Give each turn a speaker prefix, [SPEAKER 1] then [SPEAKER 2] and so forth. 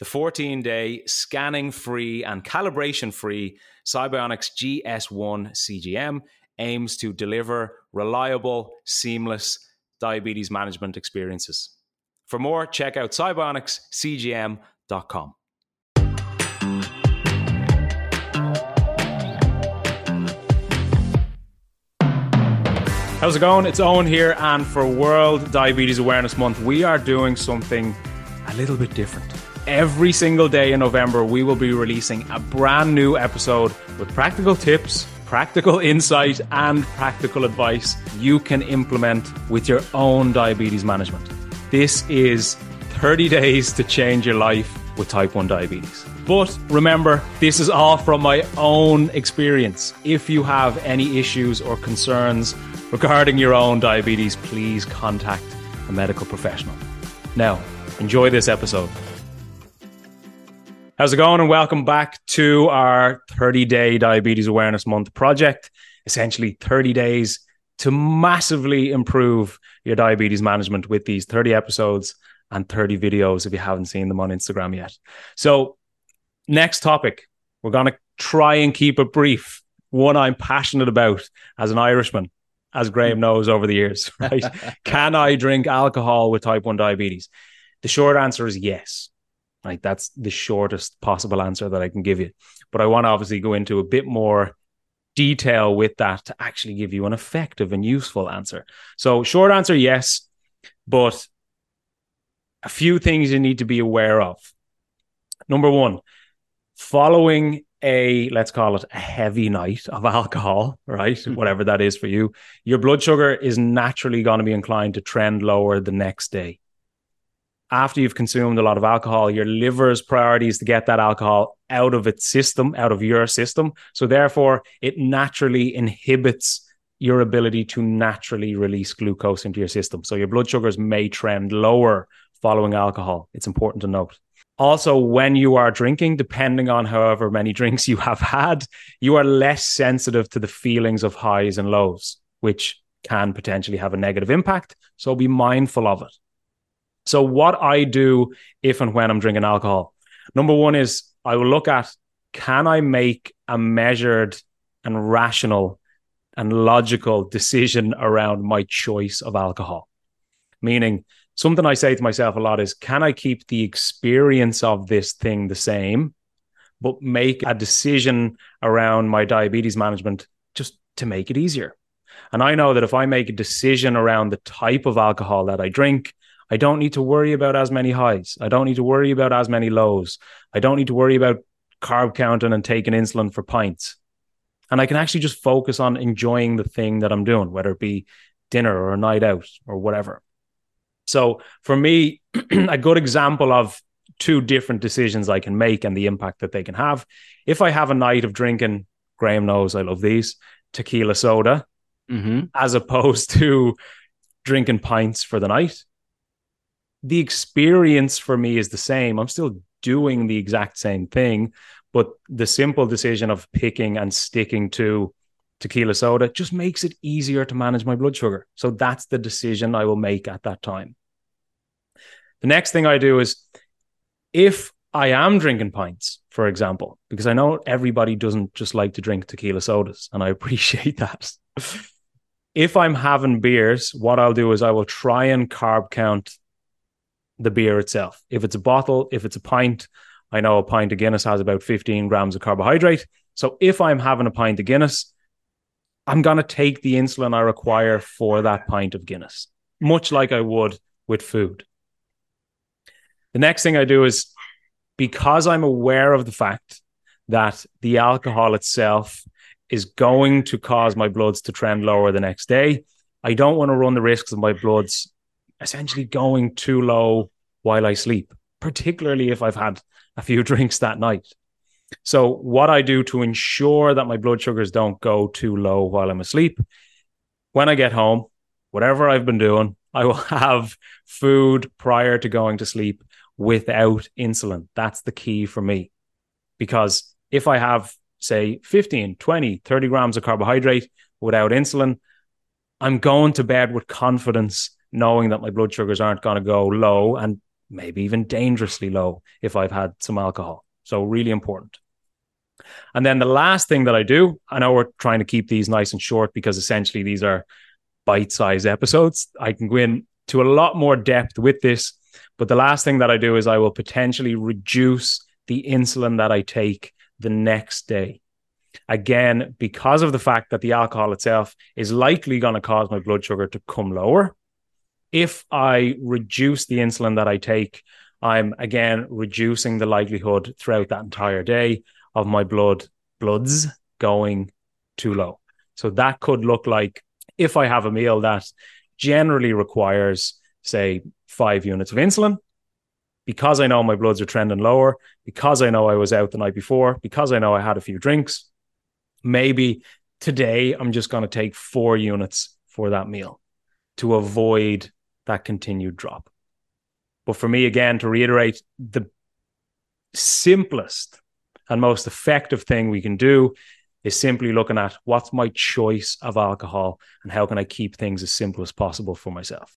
[SPEAKER 1] The 14 day scanning free and calibration free SiBionics GS1 CGM aims to deliver reliable, seamless diabetes management experiences. For more, check out sibionicscgm.com. How's it going? It's Owen here, and for World Diabetes Awareness Month, we are doing something a little bit different. Every single day in November, we will be releasing a brand new episode with practical tips, practical insight, and practical advice you can implement with your own diabetes management. This is 30 days to change your life with type 1 diabetes. But remember, this is all from my own experience. If you have any issues or concerns, regarding your own diabetes, please contact a medical professional. Now, enjoy this episode. How's it going? And welcome back to our 30 day diabetes awareness month project. Essentially, 30 days to massively improve your diabetes management with these 30 episodes and 30 videos if you haven't seen them on Instagram yet. So, next topic, we're going to try and keep it brief. One I'm passionate about as an Irishman as Graham hmm. knows over the years, right? Can I drink alcohol with type 1 diabetes? The short answer is yes. Right. That's the shortest possible answer that I can give you. But I want to obviously go into a bit more detail with that to actually give you an effective and useful answer. So, short answer, yes. But a few things you need to be aware of. Number one, following a let's call it a heavy night of alcohol, right? Mm-hmm. Whatever that is for you, your blood sugar is naturally going to be inclined to trend lower the next day. After you've consumed a lot of alcohol, your liver's priority is to get that alcohol out of its system, out of your system. So therefore, it naturally inhibits your ability to naturally release glucose into your system. So your blood sugars may trend lower following alcohol. It's important to note. Also, when you are drinking, depending on however many drinks you have had, you are less sensitive to the feelings of highs and lows, which can potentially have a negative impact. So be mindful of it. So, what I do if and when I'm drinking alcohol, number one is I will look at can I make a measured and rational and logical decision around my choice of alcohol? Meaning, something I say to myself a lot is can I keep the experience of this thing the same, but make a decision around my diabetes management just to make it easier? And I know that if I make a decision around the type of alcohol that I drink, I don't need to worry about as many highs. I don't need to worry about as many lows. I don't need to worry about carb counting and taking insulin for pints. And I can actually just focus on enjoying the thing that I'm doing, whether it be dinner or a night out or whatever. So for me, a good example of two different decisions I can make and the impact that they can have. If I have a night of drinking, Graham knows I love these tequila soda, mm-hmm. as opposed to drinking pints for the night. The experience for me is the same. I'm still doing the exact same thing, but the simple decision of picking and sticking to tequila soda just makes it easier to manage my blood sugar. So that's the decision I will make at that time. The next thing I do is if I am drinking pints, for example, because I know everybody doesn't just like to drink tequila sodas, and I appreciate that. if I'm having beers, what I'll do is I will try and carb count the beer itself. If it's a bottle, if it's a pint, I know a pint of Guinness has about 15 grams of carbohydrate. So if I'm having a pint of Guinness, I'm going to take the insulin I require for that pint of Guinness, much like I would with food. The next thing I do is because I'm aware of the fact that the alcohol itself is going to cause my bloods to trend lower the next day, I don't want to run the risks of my bloods essentially going too low while I sleep, particularly if I've had a few drinks that night. So, what I do to ensure that my blood sugars don't go too low while I'm asleep, when I get home, whatever I've been doing, I will have food prior to going to sleep without insulin. That's the key for me. Because if I have, say, 15, 20, 30 grams of carbohydrate without insulin, I'm going to bed with confidence, knowing that my blood sugars aren't going to go low and maybe even dangerously low if I've had some alcohol. So, really important. And then the last thing that I do, I know we're trying to keep these nice and short because essentially these are bite sized episodes. I can go in to a lot more depth with this. But the last thing that I do is I will potentially reduce the insulin that I take the next day. Again, because of the fact that the alcohol itself is likely going to cause my blood sugar to come lower. If I reduce the insulin that I take, I'm again reducing the likelihood throughout that entire day of my blood bloods going too low. So that could look like if I have a meal that generally requires, say, five units of insulin, because I know my bloods are trending lower, because I know I was out the night before, because I know I had a few drinks, maybe today I'm just going to take four units for that meal to avoid that continued drop. But for me, again, to reiterate, the simplest and most effective thing we can do is simply looking at what's my choice of alcohol and how can I keep things as simple as possible for myself.